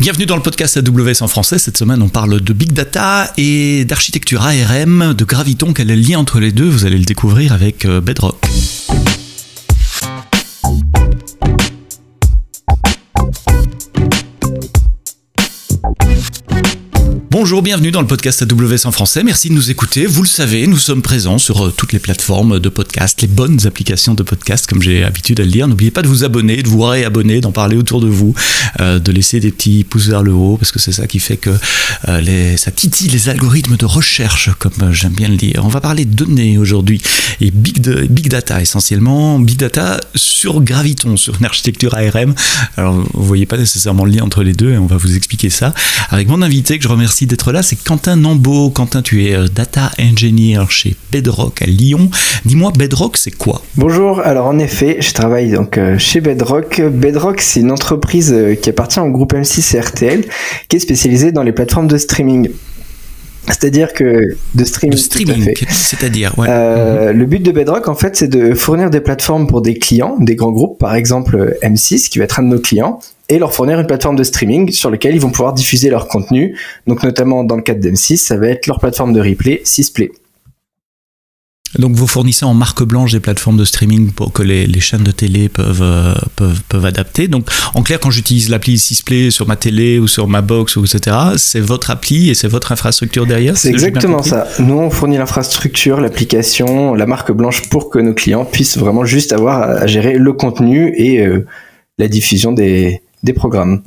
Bienvenue dans le podcast AWS en français. Cette semaine, on parle de big data et d'architecture ARM, de Graviton. Quel est le lien entre les deux? Vous allez le découvrir avec euh, Bedrock. Bonjour, bienvenue dans le podcast AWS en français. Merci de nous écouter. Vous le savez, nous sommes présents sur euh, toutes les plateformes de podcast, les bonnes applications de podcast, comme j'ai l'habitude de le dire. N'oubliez pas de vous abonner, de vous réabonner, d'en parler autour de vous, euh, de laisser des petits pouces vers le haut, parce que c'est ça qui fait que euh, ça titille les algorithmes de recherche, comme j'aime bien le dire. On va parler de données aujourd'hui et big, big data essentiellement. Big data sur Graviton, sur une architecture ARM. Alors, vous voyez pas nécessairement le lien entre les deux et on va vous expliquer ça avec mon invité que je remercie d'être là, c'est Quentin Nambeau. Quentin, tu es euh, data engineer chez Bedrock à Lyon. Dis-moi, Bedrock, c'est quoi? Bonjour, alors en effet, je travaille donc euh, chez Bedrock. Bedrock, c'est une entreprise euh, qui appartient au groupe M6 et RTL, qui est spécialisée dans les plateformes de streaming. C'est-à-dire que de streaming, streaming c'est-à-dire ouais. euh, le but de Bedrock en fait c'est de fournir des plateformes pour des clients, des grands groupes, par exemple M6 qui va être un de nos clients, et leur fournir une plateforme de streaming sur laquelle ils vont pouvoir diffuser leur contenu. Donc notamment dans le cadre d'M6, ça va être leur plateforme de replay, 6play. Donc vous fournissez en marque blanche des plateformes de streaming pour que les, chaînes de télé peuvent, euh, peuvent, peuvent adapter. Donc en clair, quand j'utilise l'appli 6play sur ma télé ou sur ma box, ou etc., c'est votre appli et c'est votre infrastructure derrière C'est exactement ça. Nous, on fournit l'infrastructure, l'application, la marque blanche pour que nos clients puissent vraiment juste avoir à gérer le contenu et euh, la diffusion des, des programmes.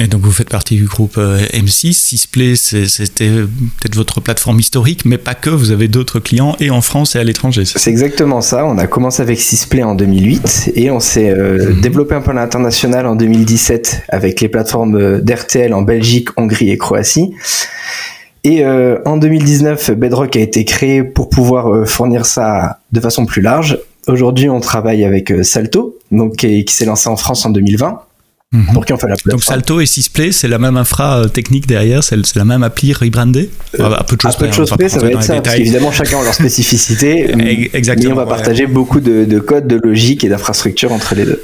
Et donc vous faites partie du groupe euh, M6. Sisplay, c'était peut-être votre plateforme historique, mais pas que. Vous avez d'autres clients et en France et à l'étranger. C'est exactement ça. On a commencé avec Sisplay en 2008 et on s'est euh, mhm. développé un peu à l'international en 2017 avec les plateformes euh, d'RTL en Belgique, Hongrie et Croatie. Et en 2019, Bedrock a été créé pour pouvoir fournir ça de façon plus large. Aujourd'hui, on travaille avec Salto, donc qui s'est lancé en France en 2020 Mhm. Donc Salto et Sysplay, c'est la même infra euh, technique derrière, c'est la même appli rebrandée euh, À peu de choses, près, ça va être ça, parce qu'évidemment chacun a leur spécificité, Exactement, mais on va partager beaucoup de, de code, de logique et d'infrastructure entre les deux.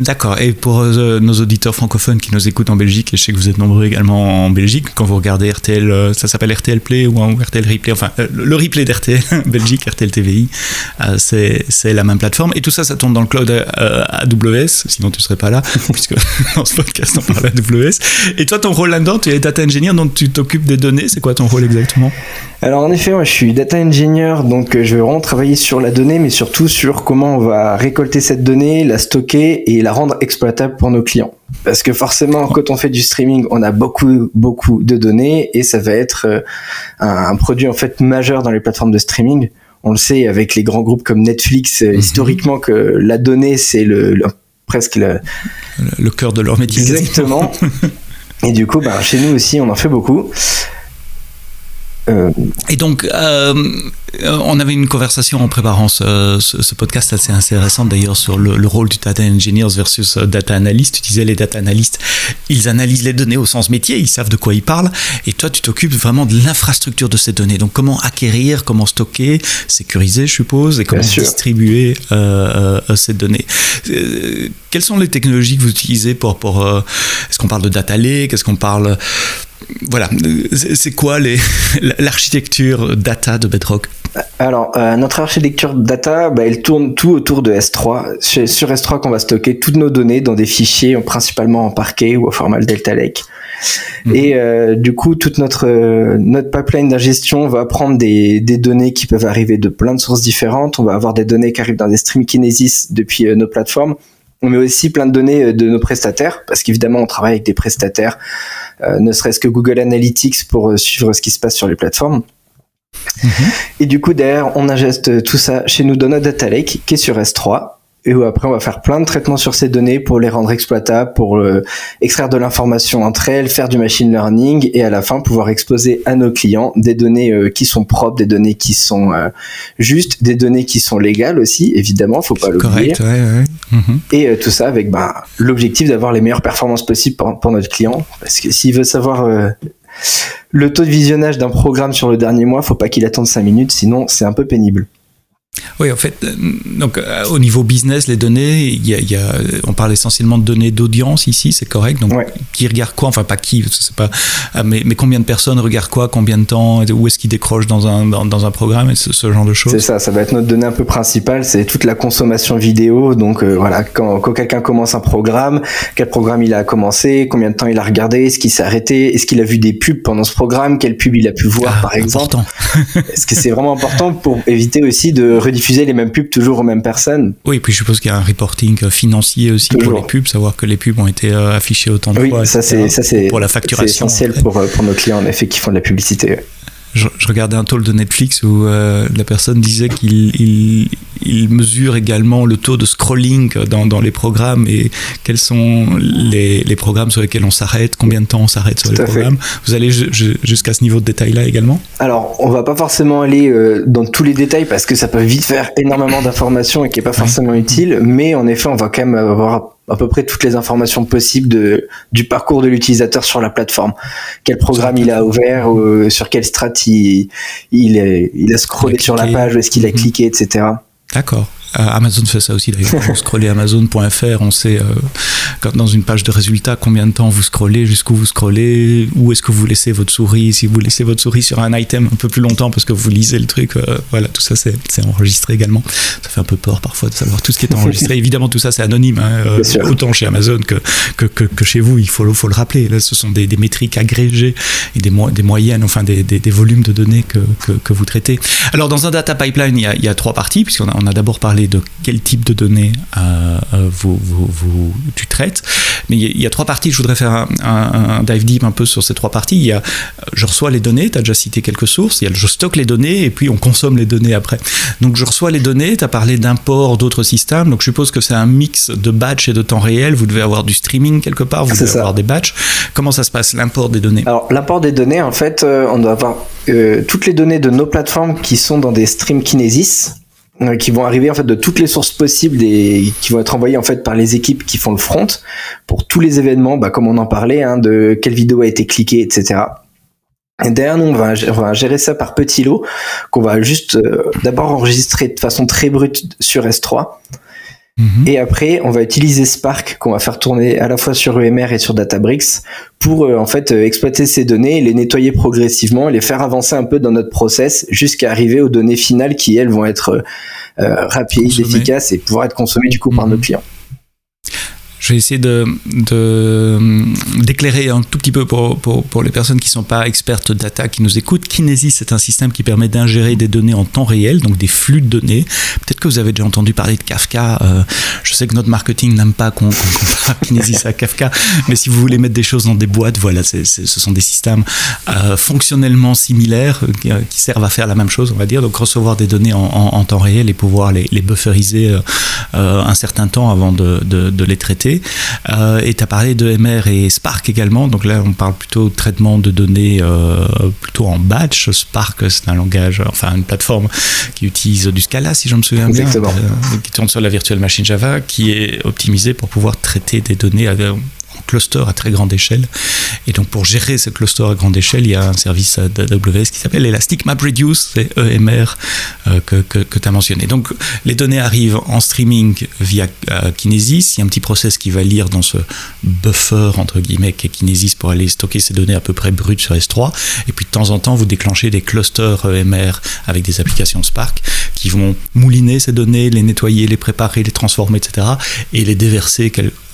D'accord. Et pour euh, nos auditeurs francophones qui nous écoutent en Belgique, et je sais que vous êtes nombreux également en Belgique, quand vous regardez RTL, euh, ça s'appelle RTL Play ou, RTL Replay, enfin euh, le replay d'RTL Belgique, RTL TVI, c'est la même plateforme. Et tout ça, ça tourne dans le cloud AWS, sinon tu serais pas là, puisque dans ce podcast on parle AWS. Et toi, ton rôle là-dedans, tu es data engineer, donc tu t'occupes des données. C'est quoi ton rôle exactement? Alors en effet, moi je suis data engineer, donc je vais vraiment travailler sur la donnée, mais surtout sur comment on va récolter cette donnée, la stocker et la rendre exploitable pour nos clients. Parce que forcément, quand on fait du streaming, on a beaucoup, beaucoup de données et ça va être euh, un, produit en fait majeur dans les plateformes de streaming. On le sait avec les grands groupes comme Netflix, euh, mhm. historiquement que la donnée c'est le, presque le, le, cœur de leur métier. Exactement. et du coup, bah, chez nous aussi, on en fait beaucoup. Euh, et donc, euh, on avait une conversation en préparant ce, podcast assez intéressant d'ailleurs sur le, rôle du data engineers versus euh, data analyst. Tu disais les data analysts, ils analysent les données au sens métier, ils savent de quoi ils parlent. Et toi, tu t'occupes vraiment de l'infrastructure de ces données. Donc, comment acquérir, comment stocker, sécuriser, je suppose, et comment distribuer ces données. quelles sont les technologies que vous utilisez pour, pour est-ce qu'on parle de data lake, est-ce qu'on parle voilà, c'est quoi l'architecture data de Bedrock? Alors, euh, notre architecture data, bah, elle tourne tout autour de S3. C'est sur S3 qu'on va stocker toutes nos données dans des fichiers, principalement en parquet ou au format Delta Lake. Mhm. Et euh, du coup, toute notre notre pipeline d'ingestion va prendre des, des données qui peuvent arriver de plein de sources différentes. On va avoir des données qui arrivent dans des stream Kinesis depuis euh, nos plateformes. On met aussi plein de données de nos prestataires, parce qu'évidemment, on travaille avec des prestataires ne serait-ce que Google Analytics pour euh, suivre ce qui se passe sur les plateformes. Mhm. Et du coup, derrière, on ingeste tout ça chez nous dans notre data lake qui est sur S3 et où après on va faire plein de traitements sur ces données pour les rendre exploitables, pour euh, extraire de l'information entre elles, faire du machine learning et à la fin pouvoir exposer à nos clients des données euh, qui sont propres, des données qui sont euh, justes, des données qui sont légales aussi, évidemment, faut pas l'oublier. Ouais, ouais. Mhm. Et tout ça avec ben, l'objectif d'avoir les meilleures performances possibles pour, pour, notre client, parce que s'il veut savoir le taux de visionnage d'un programme sur le dernier mois, faut pas qu'il attende 5 minutes, sinon c'est un peu pénible. Oui, en fait, euh, donc euh, au niveau business, les données, il y a, on parle essentiellement de données d'audience ici, c'est correct. Donc, qui regarde quoi? Enfin, pas qui, c'est pas. Euh, mais, mais, combien de personnes regardent quoi? Combien de temps? Où est-ce qu'ils décrochent dans un dans, un programme? Et ce, genre de choses C'est ça, ça va être notre donnée un peu principale, c'est toute la consommation vidéo. Donc voilà, quand, quand quelqu'un commence un programme, quel programme il a commencé, combien de temps il a regardé, est-ce qu'il s'est arrêté, est-ce qu'il a vu des pubs pendant ce programme, quel pub il a pu voir ah, par exemple. Est-ce que c'est vraiment important pour éviter aussi de rediffuser les mêmes pubs toujours aux mêmes personnes. Oui, et puis je suppose qu'il y a un reporting euh, financier aussi pour les pubs, savoir que les pubs ont été euh, affichées autant de oui, fois. c'est ça c'est pour la facturation. C'est essentiel pour, euh, pour nos clients en effet qui font de la publicité je, regardais un talk de Netflix où euh, la personne disait qu'il il, mesure également le taux de scrolling dans, dans les programmes et quels sont les, les, programmes sur lesquels on s'arrête, combien de temps on s'arrête sur les programmes. Vous allez jusqu'à ce niveau de détail-là également? Alors, on va pas forcément aller euh, dans tous les détails parce que ça peut vite faire énormément d'informations et qui est pas forcément utile, mais en effet, on va quand même avoir à peu près toutes les informations possibles de, du parcours de l'utilisateur sur la plateforme. Quel programme il a ouvert, euh, sur quelle strat il, il, il a scrollé sur la page, où est-ce qu'il a mhm. cliqué, etc. D'accord. Euh, Amazon fait ça aussi d'ailleurs. Vous scrollez Amazon.fr, on sait euh, quand dans une page de résultats combien de temps vous scrollez, jusqu'où vous scrollez, où est-ce que vous laissez votre souris. Si vous laissez votre souris sur un item un peu plus longtemps parce que vous lisez le truc, euh, voilà, tout ça c'est enregistré également. Ça fait un peu peur parfois de savoir tout ce qui est enregistré. Évidemment, tout ça c'est anonyme, hein, autant chez Amazon que, que, que, chez vous, il faut, faut le rappeler. Là, ce sont des, des métriques agrégées et des, des moyennes, enfin des, des, des volumes de données que, que, vous traitez. Alors, dans un data pipeline, il y a, il y a trois parties, puisqu'on a, on a d'abord parlé de quel type de données euh, euh, vous, vous, tu traites. Mais il y, a trois parties, je voudrais faire un, dive deep un peu sur ces trois parties. Il y a je reçois les données, tu as déjà cité quelques sources, il y a je stocke les données et puis on consomme les données après. Donc je reçois les données, tu as parlé d'import d'autres systèmes, donc je suppose que c'est un mix de batch et de temps réel, vous devez avoir du streaming quelque part, vous devez avoir des batchs. Comment ça se passe, l'import des données? Alors l'import des données, en fait, euh, on doit avoir toutes les données de nos plateformes qui sont dans des streams Kinesis. Euh, qui vont arriver en fait de toutes les sources possibles et qui vont être envoyées en fait par les équipes qui font le front pour tous les événements, bah, comme on en parlait, hein, de quelle vidéo a été cliquée, etc. Et derrière nous, on va, on gérer ça par petits lots qu'on va juste euh, d'abord enregistrer de façon très brute sur S3 Mhm. Et après, on va utiliser Spark qu'on va faire tourner à la fois sur EMR et sur Databricks pour euh, en fait euh, exploiter ces données, les nettoyer progressivement, les faire avancer un peu dans notre process jusqu'à arriver aux données finales qui elles vont être euh, rapides, efficaces et pouvoir être consommées du coup par nos mhm. clients. Je vais essayer de, d'éclairer un tout petit peu pour, pour, pour les personnes qui ne sont pas expertes data, qui nous écoutent. Kinesis, c'est un système qui permet d'ingérer des données en temps réel, donc des flux de données. Peut-être que vous avez déjà entendu parler de Kafka. Euh, je sais que notre marketing n'aime pas qu'on, compare Kinesis à Kafka, mais si vous voulez mettre des choses dans des boîtes, voilà, ce sont des systèmes euh, fonctionnellement similaires euh, qui, servent à faire la même chose, on va dire, donc recevoir des données en, temps réel et pouvoir les, bufferiser un certain temps avant de, de les traiter. Euh, et tu as parlé de MR et Spark également. Donc là, on parle plutôt de traitement de données euh, plutôt en batch. Spark, c'est un langage, enfin une plateforme qui utilise du Scala, si je me souviens bien, euh, qui tourne sur la virtual machine Java, qui est optimisée pour pouvoir traiter des données cluster à très grande échelle. Et donc pour gérer ce cluster à grande échelle, il y a un service d'AWS qui s'appelle Elastic MapReduce, c'est EMR euh, que, que, tu as mentionné. Donc les données arrivent en streaming via euh, Kinesis. Il y a un petit process qui va lire dans ce buffer, entre guillemets, qui est Kinesis pour aller stocker ces données à peu près brutes sur S3. Et puis de temps en temps, vous déclenchez des clusters EMR avec des applications Spark qui vont mouliner ces données, les nettoyer, les préparer, les transformer, etc. et les déverser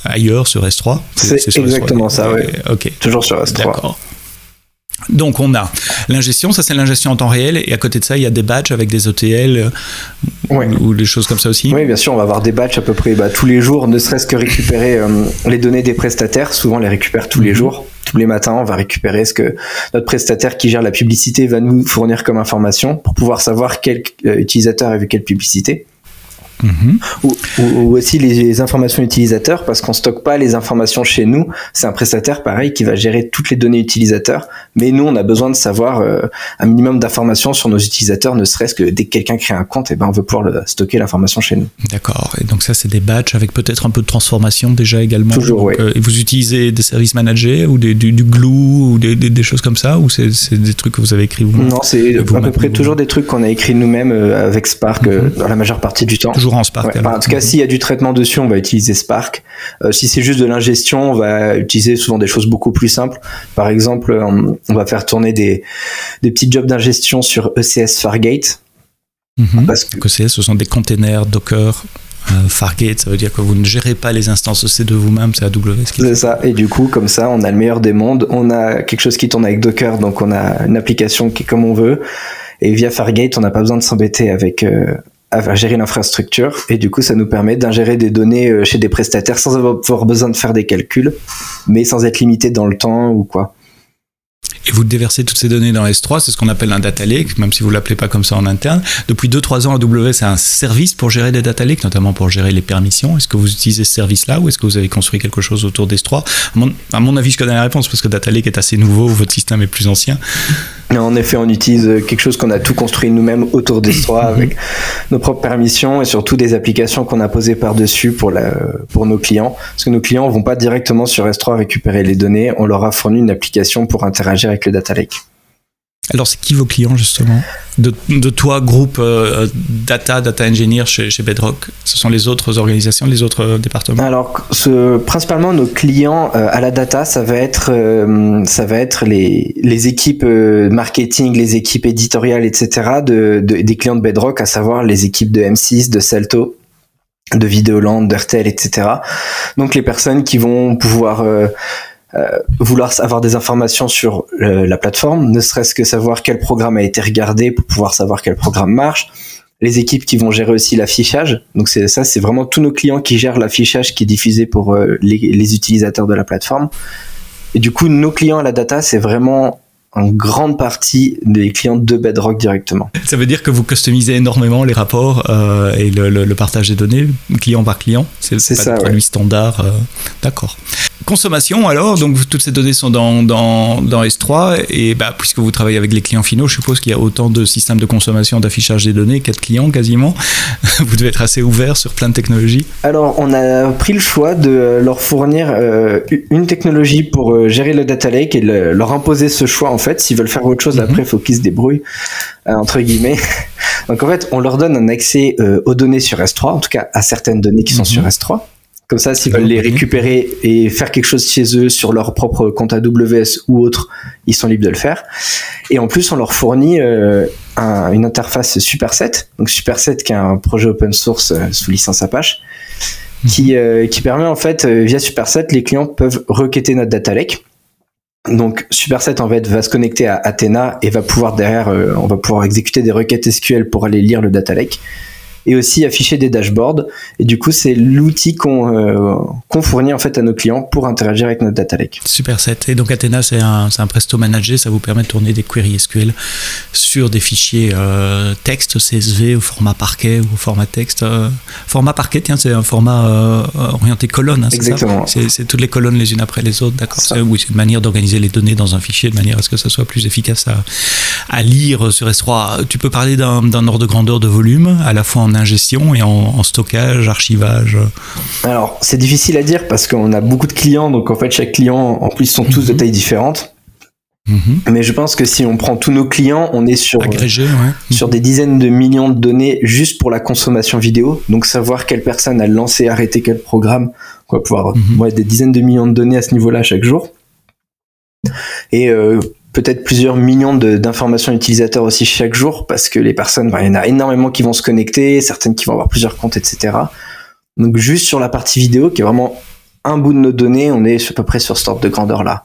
ailleurs sur S3 C'est exactement ça, oui. Toujours sur S3. D'accord. Donc on a l'ingestion, ça c'est l'ingestion en temps réel, et à côté de ça il y a des batchs avec des ETL euh, ou, des choses comme ça aussi. Oui, bien sûr, on va avoir des batchs à peu près bah, tous les jours, ne serait-ce que récupérer euh, les données des prestataires. Souvent on les récupère tous les mhm. jours, tous les matins, on va récupérer ce que notre prestataire qui gère la publicité va nous fournir comme information pour pouvoir savoir quel euh, utilisateur a vu quelle publicité. Mhm. Ou, aussi les, informations utilisateurs, parce qu'on stocke pas les informations chez nous. C'est un prestataire pareil qui va gérer toutes les données utilisateurs, mais nous on a besoin de savoir euh, un minimum d'informations sur nos utilisateurs, ne serait-ce que dès que quelqu'un crée un compte, et eh ben on veut pouvoir le, stocker l'information chez nous. D'accord. Et donc ça c'est des batchs avec peut-être un peu de transformation déjà également. Toujours. oui. Euh, et vous utilisez des services managés ou des, du, glue ou des, des, choses comme ça, ou c'est des trucs que vous avez écrits vous-même Non, c'est à peu près toujours des trucs qu'on a écrits nous-mêmes euh, avec Spark mhm. dans la majeure partie du temps en Spark. en tout cas, s'il y a du traitement dessus, on va utiliser Spark. Euh, si c'est juste de l'ingestion, on va utiliser souvent des choses beaucoup plus simples. Par exemple, on, va faire tourner des, des petits jobs d'ingestion sur ECS Fargate. Mhm. Parce que ECS, ce sont des containers Docker euh, Fargate, ça veut dire que vous ne gérez pas les instances EC de vous-même, c'est AWS qui C'est ça, et du coup, comme ça, on a le meilleur des mondes, on a quelque chose qui tourne avec Docker, donc on a une application qui est comme on veut, et via Fargate, on n'a pas besoin de s'embêter avec, euh, à gérer l'infrastructure et du coup ça nous permet d'ingérer des données euh, chez des prestataires sans avoir besoin de faire des calculs mais sans être limité dans le temps ou quoi. Et vous déversez toutes ces données dans S3, c'est ce qu'on appelle un data lake, même si vous ne l'appelez pas comme ça en interne. Depuis 2-3 ans, AWS a un service pour gérer des data lakes, notamment pour gérer les permissions. Est-ce que vous utilisez ce service-là ou est-ce que vous avez construit quelque chose autour d'S3 à mon, avis, je connais la réponse parce que data lake est assez nouveau, votre système est plus ancien. En effet, on utilise quelque chose qu'on a tout construit nous-mêmes autour d'S3 mhm. avec nos propres permissions et surtout des applications qu'on a posées par-dessus pour, la, pour nos clients. Parce que nos clients ne vont pas directement sur S3 récupérer les données, on leur a fourni une application pour interagir avec le data lake. Alors, c'est qui vos clients justement de, toi, groupe euh, data, data engineer chez, Bedrock Ce sont les autres organisations, les autres euh, départements Alors, ce, principalement nos clients euh, à la data, ça va être, ça va être les, les équipes marketing, les équipes éditoriales, etc. De, des clients de Bedrock, à savoir les équipes de M6, de Salto, de Videoland, d'RTL, etc. Donc, les personnes qui vont pouvoir euh, vouloir avoir des informations sur la plateforme, ne serait-ce que savoir quel programme a été regardé pour pouvoir savoir quel programme marche. Les équipes qui vont gérer aussi l'affichage. Donc c'est ça, c'est vraiment tous nos clients qui gèrent l'affichage qui est diffusé pour euh, les, les, utilisateurs de la plateforme. Et du coup, nos clients à la data, c'est vraiment en grande partie des clients de Bedrock directement. Ça veut dire que vous customisez énormément les rapports euh, et le, partage des données client par client. C'est ça. Un produit standard. Euh, d'accord. Consommation alors, donc toutes ces données sont dans, dans, dans S3 et bah, puisque vous travaillez avec les clients finaux, je suppose qu'il y a autant de systèmes de consommation, d'affichage des données, quatre clients quasiment. vous devez être assez ouvert sur plein de technologies. Alors on a pris le choix de leur fournir euh, une technologie pour gérer le data lake et leur imposer ce choix en fait. S'ils veulent faire autre chose, après, il faut qu'ils se débrouillent, euh, entre guillemets. Donc, en fait, on leur donne un accès euh, aux données sur S3, en tout cas à certaines données qui sont sur mhm. S3. Comme ça, s'ils veulent les récupérer et faire quelque chose chez eux sur leur propre compte AWS ou autre, ils sont libres de le faire. Et en plus, on leur fournit euh, une interface Superset. Donc Superset, qui est un projet open source sous licence Apache, qui, mhm. qui permet en fait, via Superset, les clients peuvent requêter notre data lake donc Superset en fait va se connecter à Athena et va pouvoir derrière, euh, on va pouvoir exécuter des requêtes SQL pour aller lire le data lake et aussi afficher des dashboards. Et du coup, c'est l'outil qu'on euh, fournit en fait à nos clients pour interagir avec notre data lake. Superset. Et donc Athena, c'est un, un, Presto Manager, ça vous permet de tourner des queries SQL sur des fichiers euh, texte, CSV au format parquet ou au format texte. Euh, format parquet, tiens, c'est un format euh, orienté colonne. Hein, Exactement. C'est toutes les colonnes les unes après les autres, d'accord. Oui, c'est une manière d'organiser les données dans un fichier de manière à ce que ça soit plus efficace à, à lire sur S3. Tu peux parler d'un ordre de grandeur de volume, à la fois en ingestion et en, stockage, archivage Alors, c'est difficile à dire parce qu'on a beaucoup de clients, donc en fait, chaque client, en plus, sont tous de mhm. tailles différentes. Mhm. Mais je pense que si on prend tous nos clients, on est sur, sur des dizaines de millions de données juste pour la consommation vidéo. Donc savoir quelle personne a lancé, arrêté quel programme, on va pouvoir mhm. des dizaines de millions de données à ce niveau-là chaque jour. Et euh, peut-être plusieurs millions d'informations utilisateurs aussi chaque jour parce que les personnes, bah, il y en a énormément qui vont se connecter, certaines qui vont avoir plusieurs comptes, etc. Donc juste sur la partie vidéo, qui est vraiment un bout de nos données, on est à peu près sur ce ordre de grandeur là.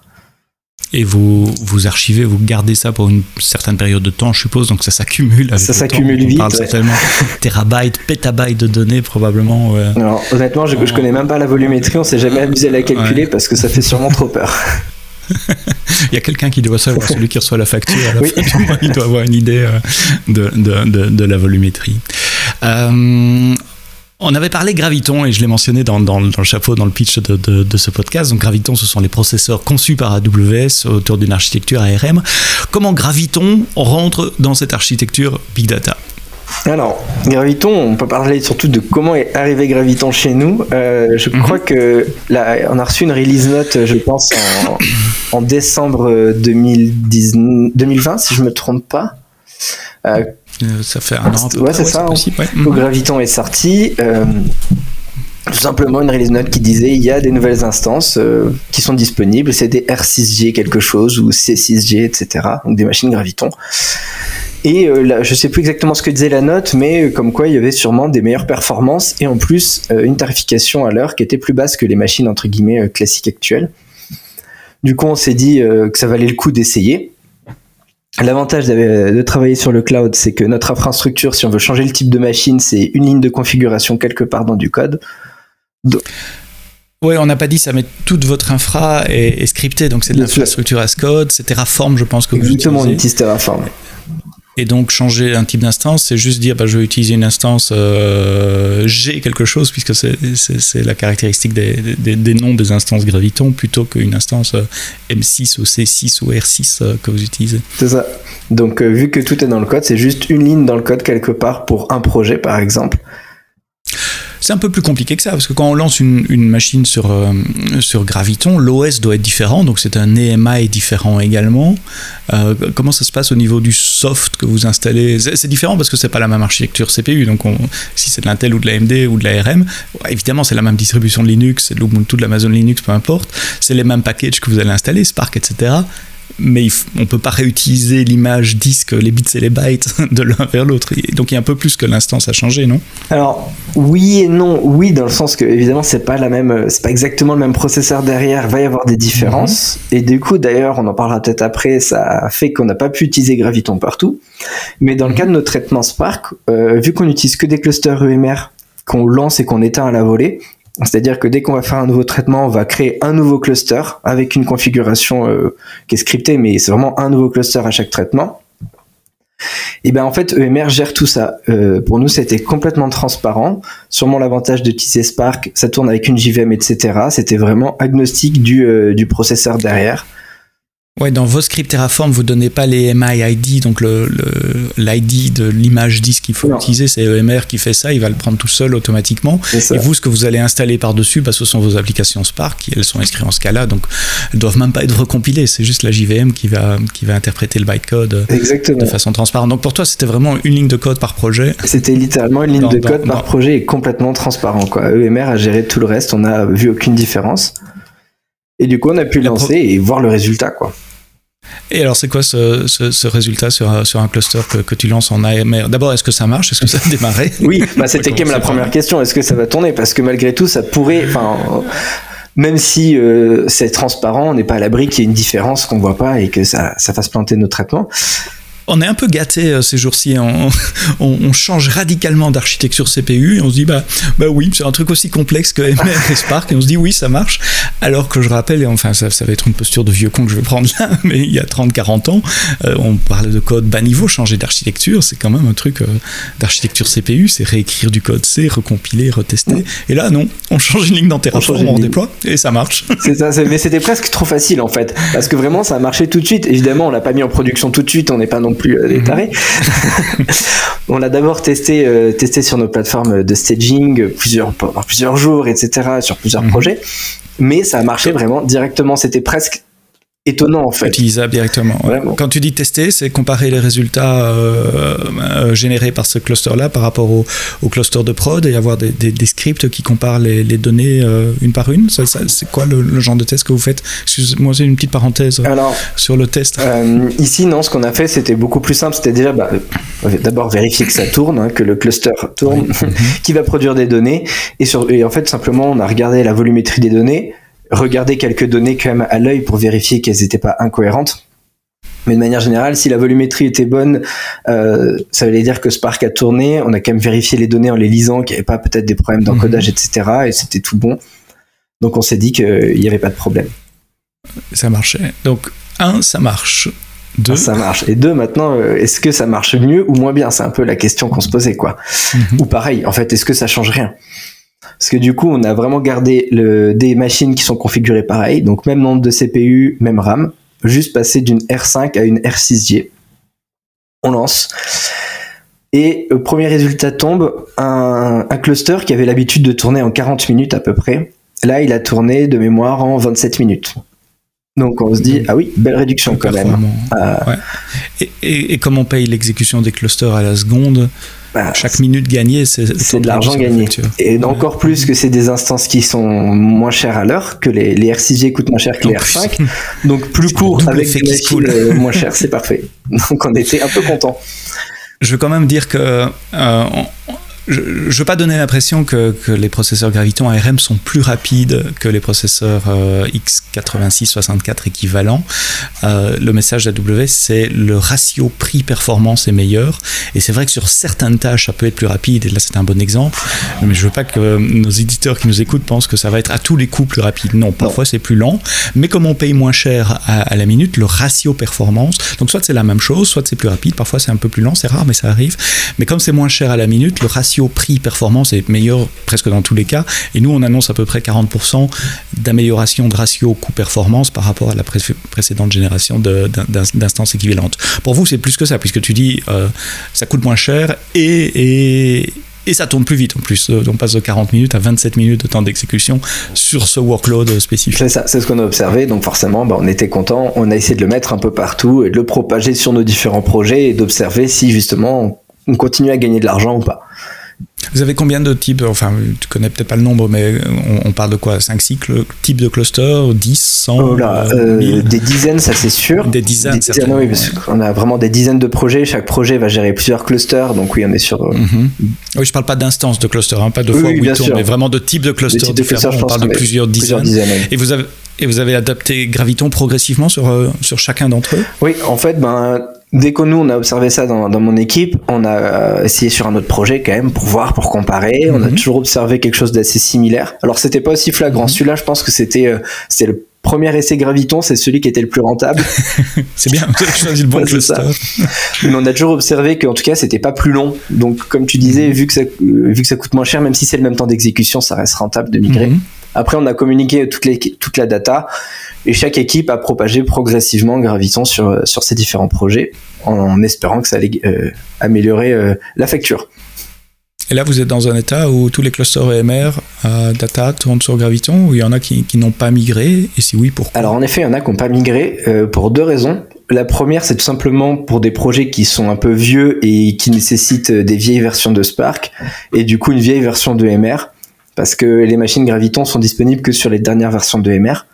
Et vous, vous archivez, vous gardez ça pour une certaine période de temps, je suppose, donc ça s'accumule. Ça s'accumule vite. On parle certainement terabytes, pétabytes de données probablement. Alors, honnêtement, je, je connais même pas la volumétrie, on s'est jamais amusé à la calculer parce que ça fait sûrement trop peur. il y a quelqu'un qui doit savoir, celui qui reçoit la facture. il doit avoir une idée euh, de, de, de, la volumétrie. Euh, On avait parlé Graviton et je l'ai mentionné dans, dans, le chapeau, dans le pitch de, de, ce podcast. Donc Graviton, ce sont les processeurs conçus par AWS autour d'une architecture ARM. Comment Graviton rentre dans cette architecture Big Data? Alors, Graviton, on peut parler surtout de comment est arrivé Graviton chez nous. Euh, je mhm. crois que là, on a reçu une release note, je pense, en, décembre 2010, 2020, si je me trompe pas. Euh, euh, ça fait un an. Ouais, c'est ça. Mhm. Graviton est sorti. tout simplement une release note qui disait il y a des nouvelles instances qui sont disponibles, c'est des R6G quelque chose ou C6G, etc. Donc des machines Graviton. Et euh, là, je sais plus exactement ce que disait la note, mais euh, comme quoi il y avait sûrement des meilleures performances et en plus euh, une tarification à l'heure qui était plus basse que les machines entre guillemets classiques actuelles. Du coup, on s'est dit que ça valait le coup d'essayer. L'avantage de travailler sur le cloud, c'est que notre infrastructure, si on veut changer le type de machine, c'est une ligne de configuration quelque part dans du code. Oui, on n'a pas dit ça, mais toute votre infra est, scriptée, donc c'est de l'infrastructure as code, c'est Terraform, je pense que vous Exactement, on utilise Terraform. Et donc changer un type d'instance, c'est juste dire bah, je vais utiliser une instance euh, G quelque chose, puisque c'est la caractéristique des, des, noms des instances Graviton, plutôt qu'une instance euh, M6 ou C6 ou R6 euh, que vous utilisez. C'est ça. Donc vu que tout est dans le code, c'est juste une ligne dans le code quelque part pour un projet par exemple. C'est un peu plus compliqué que ça, parce que quand on lance une, machine sur, euh, sur Graviton, l'OS doit être différent, donc c'est un EMI différent également. Euh, comment ça se passe au niveau du soft que vous installez? C'est différent parce que c'est pas la même architecture CPU, donc si c'est de l'Intel ou de l'AMD ou de l'ARM, évidemment c'est la même distribution de Linux, c'est de l'Ubuntu, de l'Amazon Linux, peu importe, c'est les mêmes packages que vous allez installer, Spark, etc mais on peut pas réutiliser l'image disque, les bits et les bytes de l'un vers l'autre. Donc il y a un peu plus que l'instance a changé, non? Alors oui et non. Oui, dans le sens que évidemment c'est pas la même, c'est pas exactement le même processeur derrière. Il va y avoir des différences. Mhm. Et du coup, d'ailleurs, on en parlera peut-être après. Ça fait qu'on n'a pas pu utiliser Graviton partout. Mais dans le cas de nos traitements Spark, euh, vu qu'on utilise que des clusters EMR qu'on lance et qu'on éteint à la volée, c'est-à-dire que dès qu'on va faire un nouveau traitement, on va créer un nouveau cluster avec une configuration euh, qui est scriptée, mais c'est vraiment un nouveau cluster à chaque traitement. Et bien en fait, EMR gère tout ça. Euh, pour nous, c'était complètement transparent. Sûrement l'avantage de TC Spark, ça tourne avec une JVM, etc. C'était vraiment agnostique du, euh, du processeur derrière. Ouais, dans vos scripts Terraform, vous donnez pas les MIID, donc l'ID de l'image disque qu'il faut utiliser, c'est EMR qui fait ça, il va le prendre tout seul automatiquement. Et vous, ce que vous allez installer par-dessus, bah, ce sont vos applications Spark, elles sont inscrites en Scala, donc elles doivent même pas être recompilées, c'est juste la JVM qui va, qui va interpréter le bytecode de façon transparente. Donc pour toi, c'était vraiment une ligne de code par projet? C'était littéralement une ligne de code par projet et complètement transparent. Quoi. EMR a géré tout le reste, on n'a vu aucune différence. Et du coup, on a pu lancer et voir le résultat, quoi. Et alors, c'est quoi ce, résultat sur, un cluster que, tu lances en AMR D'abord, est-ce que ça marche? Est-ce que ça a démarré? Oui, bah, c'était quand même la première question. Est-ce que ça va tourner? Parce que malgré tout, ça pourrait. Enfin, même si euh, c'est transparent, on n'est pas à l'abri qu'il y ait une différence qu'on voit pas et que ça, ça fasse planter nos traitements on est un peu gâté euh, ces jours-ci. On, change radicalement d'architecture CPU et on se dit bah, bah oui, c'est un truc aussi complexe que MR et Spark et on se dit oui, ça marche. Alors que je rappelle, et enfin ça, va être une posture de vieux con que je vais prendre là, mais il y a 30-40 ans, euh, on parlait de code bas niveau, changer d'architecture, c'est quand même un truc euh, d'architecture CPU, c'est réécrire du code C, recompiler, retester. Et là non, on change une ligne dans Terraform, on, déploie et ça marche. C'est ça, mais c'était presque trop facile en fait, parce que vraiment ça a marché tout de suite. Évidemment, on l'a pas mis en production tout de suite, on n'est pas non plus euh, des tarés. on l'a d'abord testé, euh, testé sur nos plateformes de staging plusieurs, pendant plusieurs jours, etc., sur plusieurs mhm. projets. Mais ça a marché vraiment directement. C'était presque étonnant en fait. Utilisable directement. Quand tu dis tester, c'est comparer les résultats euh, euh, générés par ce cluster-là par rapport au, au, cluster de prod et avoir des, des, scripts qui comparent les, les données euh, une par une. Ça, c'est quoi le, genre de test que vous faites? Excuse-moi, c'est une petite parenthèse Alors, sur le test. ici, non, ce qu'on a fait, c'était beaucoup plus simple. C'était déjà bah, d'abord vérifier que ça tourne, hein, que le cluster tourne, qui va produire des données. Et, sur, et en fait, simplement, on a regardé la volumétrie des données regarder quelques données quand même à l'œil pour vérifier qu'elles n'étaient pas incohérentes. Mais de manière générale, si la volumétrie était bonne, euh, ça voulait dire que Spark a tourné. On a quand même vérifié les données en les lisant, qu'il n'y avait pas peut-être des problèmes d'encodage, mhm. etc. Et c'était tout bon. Donc on s'est dit qu'il n'y avait pas de problème. Ça marchait. Donc, un, ça marche. Deux. ça marche. Et deux, maintenant, euh, est-ce que ça marche mieux ou moins bien? C'est un peu la question qu'on se posait, quoi. Mhm. Ou pareil, en fait, est-ce que ça change rien? Parce que du coup, on a vraiment gardé des machines qui sont configurées pareil, donc même nombre de CPU, même RAM, juste passer d'une R5 à une R6J. On lance. Et premier résultat tombe, un cluster qui avait l'habitude de tourner en 40 minutes à peu près. Là, il a tourné de mémoire en 27 minutes. Donc on se dit, ah oui, belle réduction quand même. Euh, Ouais. Et, et, et comme on paye l'exécution des clusters à la seconde, bah, chaque minute gagnée, c'est de l'argent gagné. Et Ouais. encore plus que c'est des instances qui sont moins chères à l'heure, que les, les R6G coûtent moins cher que les En plus. R5. Donc plus court avec des coule. euh, moins chères, c'est parfait. Donc on était un peu content. Je veux quand même dire que euh, on- je ne veux pas donner l'impression que, que les processeurs Graviton ARM sont plus rapides que les processeurs euh, x86-64 équivalents. Euh, le message d'AW, c'est le ratio prix-performance est meilleur. Et c'est vrai que sur certaines tâches, ça peut être plus rapide. Et là, c'est un bon exemple. Mais je veux pas que nos éditeurs qui nous écoutent pensent que ça va être à tous les coups plus rapide. Non, parfois c'est plus lent. Mais comme on paye moins cher à, à la minute, le ratio performance, donc soit c'est la même chose, soit c'est plus rapide. Parfois c'est un peu plus lent, c'est rare, mais ça arrive. Mais comme c'est moins cher à la minute, le ratio prix-performance est meilleur presque dans tous les cas. Et nous, on annonce à peu près 40% d'amélioration de ratio coût-performance par rapport à la pré- précédente génération d'instances équivalentes. Pour vous, c'est plus que ça, puisque tu dis euh, ça coûte moins cher et, et, et ça tourne plus vite en plus. Euh, On passe de 40 minutes à 27 minutes de temps d'exécution sur ce workload spécifique. C'est ça, c'est ce qu'on a observé. Donc forcément, bah, on était content. On a essayé de le mettre un peu partout et de le propager sur nos différents projets et d'observer si justement on continue à gagner de l'argent ou pas. Vous avez combien de types Enfin, tu connais peut-être pas le nombre, mais on, on parle de quoi? 5 cycles types de clusters? 10 100 Oh là, euh, euh, 1000 des dizaines, ça c'est sûr. Des dizaines, Des certainement. oui, parce qu'on a vraiment des dizaines de projets. Chaque projet va gérer plusieurs clusters. Donc oui, on est sur euh, Mhm. Oui, je parle pas d'instances de clusters, hein, pas de Oui, fois oui, où sûr. mais vraiment de types de clusters types de différents. clusters, on parle de plusieurs dizaines. dizaines. oui. Et vous avez et vous avez adapté Graviton progressivement sur sur chacun d'entre eux? Oui, en fait, ben, dès que nous on a observé ça dans, dans mon équipe, on a euh, essayé sur un autre projet quand même pour voir, pour comparer. On a Mhm. toujours observé quelque chose d'assez similaire. Alors c'était pas aussi flagrant. Mhm. Celui-là, je pense que c'était euh, c'était le premier essai Graviton, c'est celui qui était le plus rentable. C'est bien, vous avez choisi le bon c'est cluster. Mais on a toujours observé qu'en tout cas c'était pas plus long. Donc comme tu disais, vu que ça euh, vu que ça coûte moins cher, même si c'est le même temps d'exécution, ça reste rentable de migrer. Mhm. Après, on a communiqué toute, les, toute la data et chaque équipe a propagé progressivement Graviton sur, sur ces différents projets en espérant que ça allait euh, améliorer euh, la facture. Et là, vous êtes dans un état où tous les clusters EMR euh, data tournent sur Graviton, où il y en a qui, qui n'ont pas migré, et si oui, pourquoi? Alors en effet, il y en a qui n'ont pas migré pour deux raisons. La première, c'est tout simplement pour des projets qui sont un peu vieux et qui nécessitent des vieilles versions de Spark et du coup une vieille version de MR parce que les machines Graviton sont disponibles que sur les dernières versions de MR.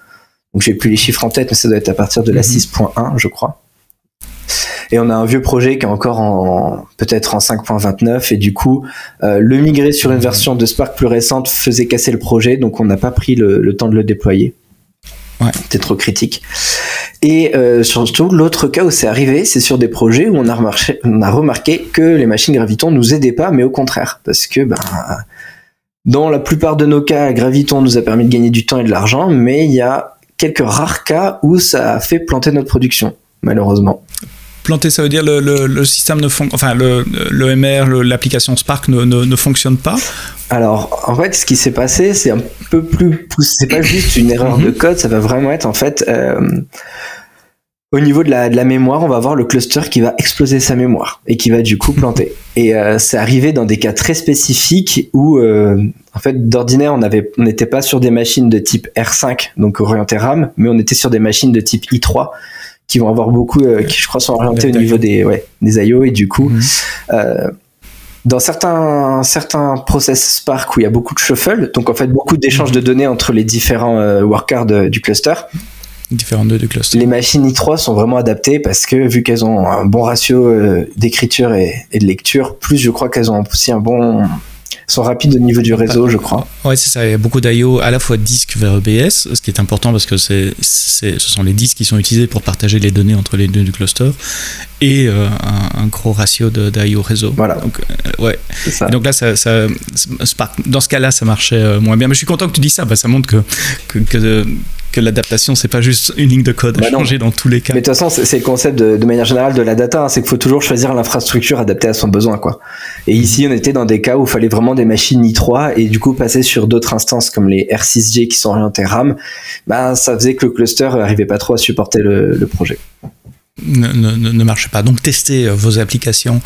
Donc j'ai plus les chiffres en tête, mais ça doit être à partir de la Mhm. 6.1, je crois. Et on a un vieux projet qui est encore en peut-être en 5.29 et du coup euh, le migrer sur une version de Spark plus récente faisait casser le projet, donc on n'a pas pris le, le temps de le déployer. Ouais. C'était trop critique. Et euh, surtout, l'autre cas où c'est arrivé, c'est sur des projets où on a, remarqué, on a remarqué que les machines Graviton nous aidaient pas, mais au contraire, parce que ben, dans la plupart de nos cas, Graviton nous a permis de gagner du temps et de l'argent, mais il y a quelques rares cas où ça a fait planter notre production, malheureusement. Planter, ça veut dire le, le, le système ne fonctionne, enfin le, le MR, l'application Spark ne, ne, ne fonctionne pas? Alors, en fait, ce qui s'est passé, c'est un peu plus poussé. C'est pas juste une erreur Mhm. de code, ça va vraiment être en fait euh, au niveau de la, de la mémoire, on va avoir le cluster qui va exploser sa mémoire et qui va du coup planter. Et euh, c'est arrivé dans des cas très spécifiques où, euh, en fait, d'ordinaire, on avait, on n'était pas sur des machines de type R5, donc orienté RAM, mais on était sur des machines de type i3 qui vont avoir beaucoup, euh, qui je crois sont orientées au niveau des, ouais, des IO et du coup. Mhm. Dans certains, certains process Spark où il y a beaucoup de shuffle, donc en fait beaucoup d'échanges de données entre les différents euh, workers de- du cluster, Différents nœuds du cluster. les machines i3 sont vraiment adaptées parce que vu qu'elles ont un bon ratio euh, d'écriture et, et de lecture, plus je crois qu'elles ont aussi un bon sont rapides au niveau du réseau, je crois. Ouais, c'est ça. Il y a beaucoup d'IO à la fois disques vers EBS, ce qui est important parce que c'est, c'est, ce sont les disques qui sont utilisés pour partager les données entre les nœuds du cluster et euh, un, un gros ratio de, d'IO réseau. Voilà. Donc, euh, ouais. C'est ça. Donc là, ça, ça- Spark, dans ce cas-là, ça marchait euh, moins bien. Mais je suis content que tu dis ça. Bah, ça montre que, que, que, que l'adaptation, c'est pas juste une ligne de code à bah changer dans tous les cas. Mais de toute façon, c'est le concept de, manière générale de la data, hein, c'est qu'il faut toujours choisir l'infrastructure adaptée à son besoin, quoi. Et ici, on était dans des cas où il fallait vraiment des machines i3 et du coup passer sur d'autres instances comme les R6G qui sont orientées RAM, bah ça faisait que le cluster arrivait pas trop à supporter le projet ne, ne, ne, marche pas. Donc testez euh, vos applications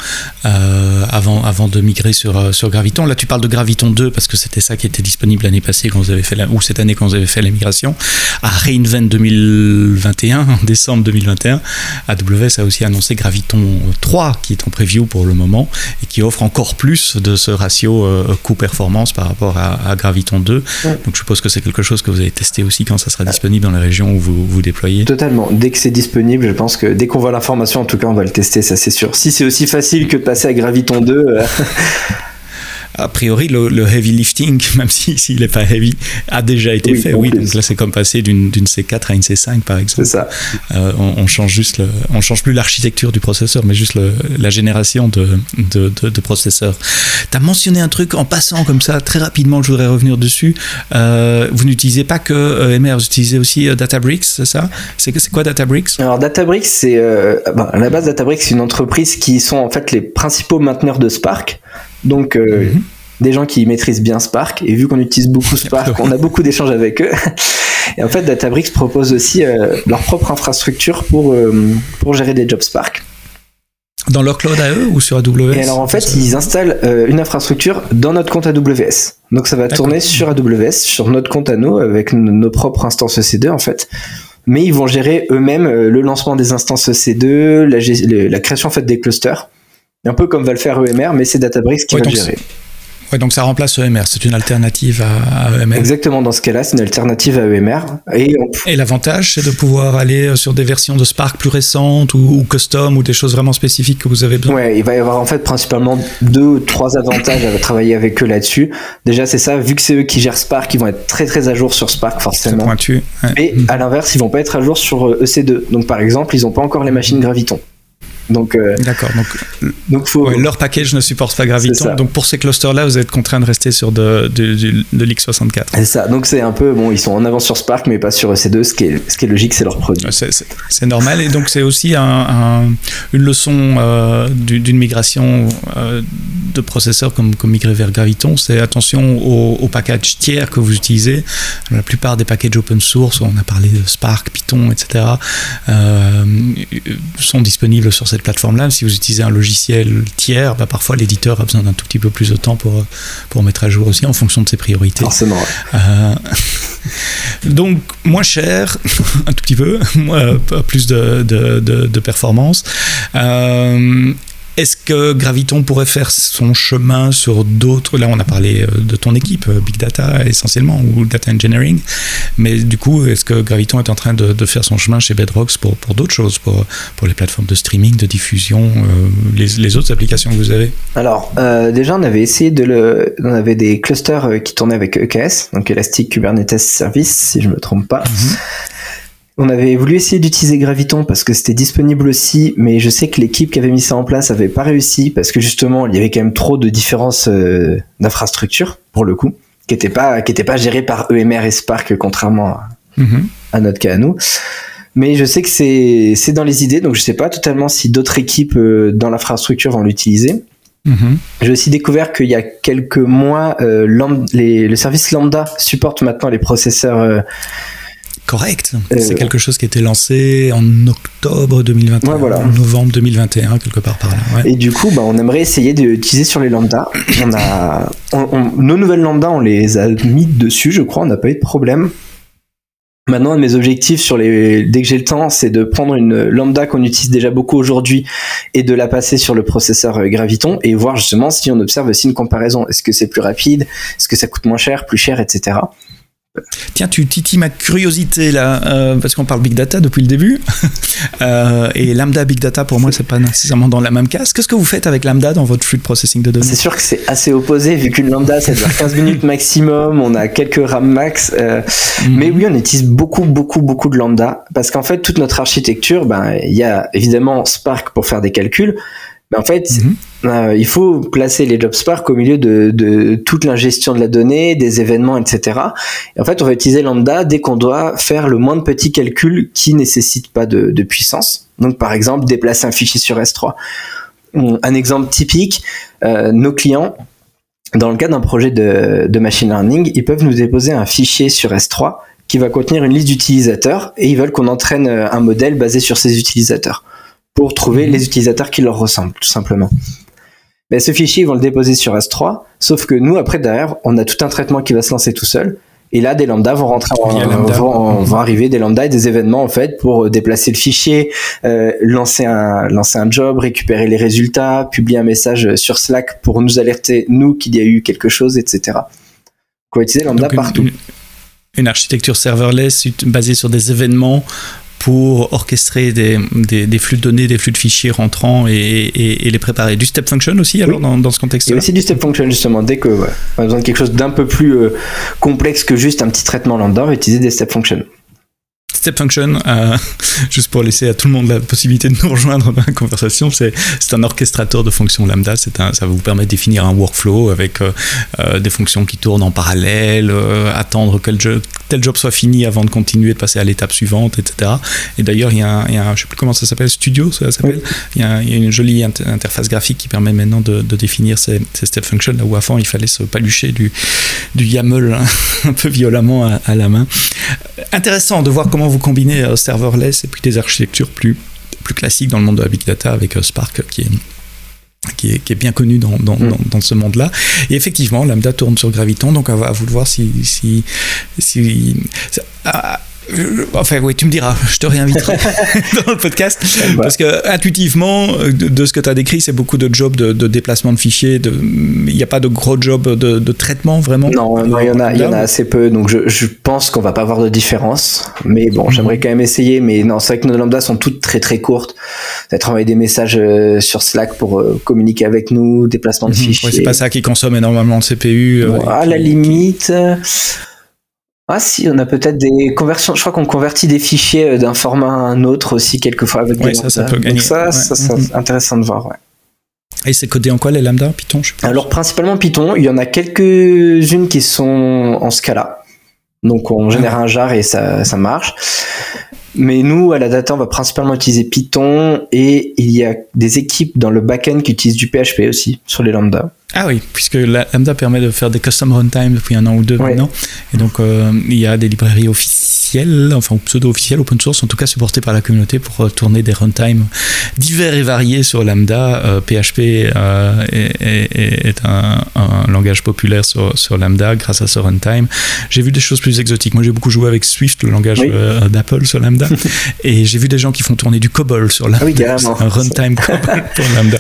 euh, avant, avant de migrer sur, euh, sur Graviton. Là tu parles de Graviton 2 parce que c'était ça qui était disponible l'année passée quand vous avez fait la, ou cette année quand vous avez fait la migration. À Reinvent 2021, en décembre 2021, AWS a aussi annoncé Graviton 3 qui est en preview pour le moment et qui offre encore plus de ce ratio coût-performance par rapport à, Graviton 2. Donc je suppose que c'est quelque chose que vous avez testé aussi quand ça sera disponible dans la région où vous vous déployez. Totalement. Dès que c'est disponible, je pense que dès qu'on voit l'information, en tout cas, on va le tester, ça c'est sûr. Si c'est aussi facile que de passer à Graviton 2. a priori, le, heavy lifting, même s'il si, n'est pas heavy, a déjà été fait. Oui, donc là, c'est comme passer d'une C4 à une C5, par exemple. C'est ça. Euh, on, change juste, le, on change plus l'architecture du processeur, mais juste la génération de, de, de, processeurs. Tu as mentionné un truc en passant comme ça, très rapidement, je voudrais revenir dessus. Euh, vous n'utilisez pas que EMR, vous utilisez aussi euh, Databricks, c'est ça? C'est quoi Databricks? Alors, Databricks, c'est. à la base, Databricks, c'est une entreprise qui sont en fait les principaux mainteneurs de Spark. Donc, euh, mhm. des gens qui maîtrisent bien Spark. Et vu qu'on utilise beaucoup Spark, on a beaucoup d'échanges avec eux. Et en fait, Databricks propose aussi euh, leur propre infrastructure pour, euh, pour gérer des jobs Spark. Dans leur cloud à eux ou sur AWS Et alors en fait, ils installent une infrastructure dans notre compte AWS. Donc ça va tourner sur AWS, sur notre compte à nous, avec nos propres instances EC2 en fait. Mais ils vont gérer eux-mêmes le lancement des instances EC2, la, la création en fait des clusters un peu comme va le faire EMR, mais c'est Databricks qui va le gérer. Ouais, donc ça remplace EMR, c'est une alternative à, EMR. Exactement, dans ce cas-là, c'est une alternative à EMR. Et, et l'avantage, c'est de pouvoir aller euh, sur des versions de Spark plus récentes ou, custom ou des choses vraiment spécifiques que vous avez besoin. Ouais, il va y avoir en fait principalement deux ou trois avantages à travailler avec eux là-dessus. Déjà, c'est ça, vu que c'est eux qui gèrent Spark, ils vont être très très à jour sur Spark forcément. Pointu. Et à l'inverse, ils vont pas être à jour sur EC2. Euh, e donc par exemple, ils n'ont pas encore les machines Graviton. Donc, euh, D'accord. Donc, donc faut... leur package ne supporte pas Graviton. Donc pour ces clusters-là, vous êtes contraint de rester sur de, de, de, l'X64. C'est ça. Donc c'est un peu bon, ils sont en avance sur Spark, mais pas sur EC2. Ce qui est, ce qui est logique, c'est leur produit. C'est normal. Et donc c'est aussi un, une leçon euh, d'une migration euh, de processeurs comme, comme migrer vers Graviton. C'est attention aux, aux packages tiers que vous utilisez. La plupart des packages open source, on a parlé de Spark, Python, etc., sont disponibles sur cette plateforme-là. Si vous utilisez un logiciel tiers, bah, parfois l'éditeur a besoin d'un tout petit peu plus de temps pour, pour mettre à jour aussi en fonction de ses priorités. Forcément. Euh, donc moins cher, un tout petit peu, plus de, de, de, de performance. Euh, est-ce que Graviton pourrait faire son chemin sur d'autres Là, on a parlé euh, de ton équipe, euh, Big Data essentiellement, ou Data Engineering. Mais du coup, est-ce que Graviton est en train de, faire son chemin chez Bedrocks pour, pour d'autres choses, pour, pour les plateformes de streaming, de diffusion, euh, les, les, autres applications que vous avez? Alors, déjà, on avait essayé de le. On avait des clusters qui tournaient avec EKS, donc Elastic Kubernetes Service, si je ne me trompe pas. Mhm. On avait voulu essayer d'utiliser Graviton parce que c'était disponible aussi, mais je sais que l'équipe qui avait mis ça en place avait pas réussi parce que justement il y avait quand même trop de différences euh, d'infrastructure pour le coup, qui n'étaient pas qui pas gérées par EMR et Spark contrairement mhm. à, notre cas à nous. Mais je sais que c'est c'est dans les idées, donc je sais pas totalement si d'autres équipes euh, dans l'infrastructure vont l'utiliser. Mhm. J'ai aussi découvert qu'il y a quelques mois, euh, le service Lambda supporte maintenant les processeurs correct. C'est quelque chose qui a été lancé en octobre 2021, en novembre 2021, quelque part par là. Et du coup, bah, on aimerait essayer d'utiliser sur les lambda. On a, nos nouvelles lambda, on les a mis dessus, je crois, on n'a pas eu de problème. Maintenant, un de mes objectifs sur les, dès que j'ai le temps, c'est de prendre une lambda qu'on utilise déjà beaucoup aujourd'hui et de la passer sur le processeur euh, Graviton et voir justement si on observe aussi une comparaison. Est-ce que c'est plus rapide? Est-ce que ça coûte moins cher, plus cher, etc. Tiens, tu titilles ma curiosité là, euh, parce qu'on parle big data depuis le début. Euh, et lambda big data, pour moi, c'est pas nécessairement dans la même case. Qu'est-ce que vous faites avec lambda dans votre flux de processing de données C'est sûr que c'est assez opposé, vu qu'une lambda, c'est 15 minutes maximum, on a quelques RAM max. Euh, mhm. Mais oui, on utilise beaucoup, beaucoup, beaucoup de lambda, parce qu'en fait, toute notre architecture, ben, il y a évidemment Spark pour faire des calculs, Mais en fait, mhm. euh, il faut placer les Job Spark au milieu de, de toute l'ingestion de la donnée, des événements, etc. Et en fait, on va utiliser Lambda dès qu'on doit faire le moins de petits calculs qui nécessitent pas de, de puissance. Donc, par exemple, déplacer un fichier sur S3. Un exemple typique, euh, nos clients, dans le cas d'un projet de, de machine learning, ils peuvent nous déposer un fichier sur S3 qui va contenir une liste d'utilisateurs et ils veulent qu'on entraîne euh, un modèle basé sur ces utilisateurs pour trouver les utilisateurs qui leur ressemblent, tout simplement. Mais ce fichier, ils vont le déposer sur S3, sauf que nous, après, derrière, on a tout un traitement qui va se lancer tout seul. Et là, des lambdas vont rentrer, en, vont, arriver des lambdas et des événements en fait pour euh, déplacer le fichier, euh, lancer un lancer un job, récupérer les résultats, publier un message sur Slack pour nous alerter nous qu'il y a eu quelque chose, etc. On va utiliser lambda partout. une, architecture serverless basée sur des événements pour orchestrer des, des, flux de données, des flux de fichiers rentrants et, les préparer. Du step function aussi, alors, dans, dans, ce contexte-là aussi du step function, justement. Dès que on a besoin de quelque chose d'un peu plus euh, complexe que juste un petit traitement lambda, on va utiliser des step functions. Step Function, euh, juste pour laisser à tout le monde la possibilité de nous rejoindre dans la conversation, c'est un orchestrateur de fonctions lambda. Un, ça vous permet de définir un workflow avec euh, euh, des fonctions qui tournent en parallèle, attendre que tel job soit fini avant de continuer de passer à l'étape suivante, etc. Et d'ailleurs, il y, a un, je sais plus comment ça s'appelle, Studio, ça s'appelle. Il, y, a une jolie interface graphique qui permet maintenant de, définir ces, Step Functions, là où avant il fallait se palucher du, du YAML hein, un peu violemment à, à la main. Intéressant de voir comment vous combinez euh, serverless et puis des architectures plus, plus classiques dans le monde de la big data avec euh, Spark qui est qui est, qui est, bien connu dans, dans, mm. dans, ce monde-là. Et effectivement, Lambda tourne sur Graviton, donc à, vous de voir si... si, si Enfin, oui, tu me diras, je te réinviterai dans le podcast. Parce que intuitivement, de, ce que tu as décrit, c'est beaucoup de jobs de, déplacement de fichiers. Il n'y a pas de gros jobs de, traitement vraiment? Non, il y, en a, y en a assez peu. Donc je, je pense qu'on va pas avoir de différence. Mais bon, mhm. j'aimerais quand même essayer. Mais non, c'est vrai que nos lambdas sont toutes très très courtes. Peut-être envoyer des messages euh, sur Slack pour euh, communiquer avec nous, déplacement de mhm. fichiers. c'est pas ça qui consomme énormément de CPU. Euh, à la limite. Ah si, on a peut-être des conversions. Je crois qu'on convertit des fichiers euh, d'un format à un autre aussi quelquefois avec des ça, ça peut gagner. Donc ça, ça, c'est mhm. intéressant de voir. Ouais. Et c'est codé en quoi les lambda Python je Alors principalement Python. Il y en a quelques-unes qui sont en Scala. Donc on génère un jar et ça, ça marche. Mais nous, à la data, on va principalement utiliser Python et il y a des équipes dans le backend qui utilisent du PHP aussi sur les lambda. Ah oui, puisque la Lambda permet de faire des custom runtime depuis un an ou deux maintenant. Et donc, euh, il y a des librairies officielles, enfin pseudo-officielles, open source, en tout cas supportées par la communauté pour euh, tourner des runtime divers et variés sur Lambda. PHP euh, est, un, langage populaire sur, sur, Lambda grâce à ce runtime. J'ai vu des choses plus exotiques. Moi, j'ai beaucoup joué avec Swift, le langage d'Apple sur Lambda. et j'ai vu des gens qui font tourner du COBOL sur Lambda. Ah oui, un runtime COBOL pour Lambda.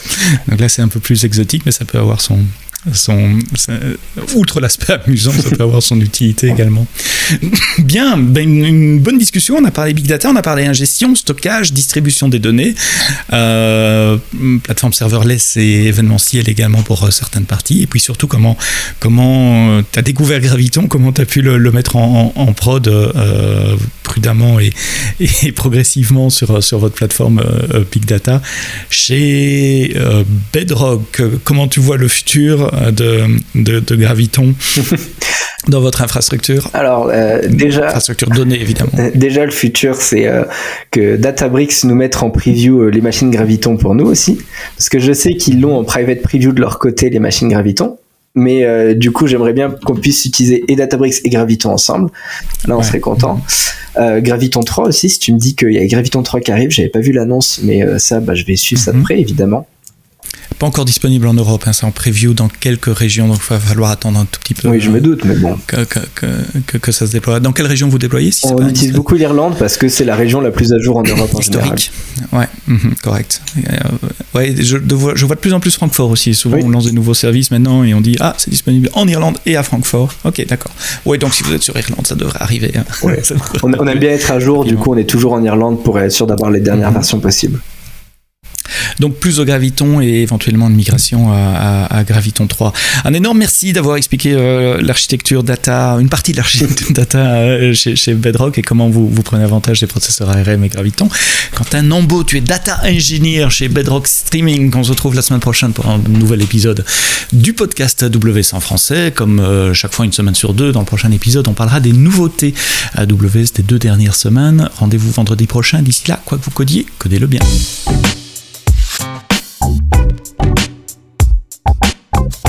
Donc là, c'est un peu plus exotique, mais ça peut avoir son, son, outre l'aspect amusant, ça peut avoir son utilité également. Bien, ben une, bonne discussion. On a parlé big data, on a parlé ingestion, stockage, distribution des données, euh, plateforme serverless et événementiel également pour euh, certaines parties. Et puis surtout, comment comment euh, tu as découvert Graviton, comment tu as pu le, mettre en, prod prudemment et, et, progressivement sur, sur votre plateforme big data. Chez Bedrock, comment tu vois le futur de, de, Graviton dans votre infrastructure? Alors euh, déjà, infrastructure donnée évidemment. Euh, déjà le futur, c'est euh, que Databricks nous mette en preview les machines Graviton pour nous aussi, parce que je sais qu'ils l'ont en private preview de leur côté les machines Graviton. Mais du coup, j'aimerais bien qu'on puisse utiliser et Databricks et Graviton ensemble. Là, on serait content. Graviton 3 aussi, si tu me dis qu'il y a Graviton 3 qui arrive, j'avais pas vu l'annonce, mais ça, bah, je vais suivre ça de mhm. près, évidemment. Pas encore disponible en Europe, hein, c'est en preview dans quelques régions, donc il va falloir attendre un tout petit peu. Oui, je me doute, mais bon. Que, que, que, ça se déploie. Dans quelle région vous déployez si On utilise beaucoup l'Irlande parce que c'est la région la plus à jour en Europe en Historique. Ouais, mhm, correct. Euh, ouais, je, je, vois, de plus en plus Francfort aussi. Souvent, on lance des nouveaux services maintenant et on dit Ah, c'est disponible en Irlande et à Francfort. Ok, d'accord. Ouais, donc si vous êtes sur Irlande, ça devrait arriver. Hein. on, on, aime bien être à jour, du coup, on est toujours en Irlande pour être sûr d'avoir les dernières mhm. versions possibles. Donc plus au Graviton et éventuellement une migration à, Graviton 3. Un énorme merci d'avoir expliqué l'architecture data, une partie de l'architecture data chez, Bedrock et comment vous, vous prenez avantage des processeurs ARM et Graviton. Quentin Nambo, tu es data engineer chez Bedrock Streaming. On se retrouve la semaine prochaine pour un nouvel épisode du podcast AWS en français. Comme euh, chaque fois une semaine sur deux, dans le prochain épisode, on parlera des nouveautés AWS des deux dernières semaines. Rendez-vous vendredi prochain. D'ici là, quoi que vous codiez, codez-le bien. Thank you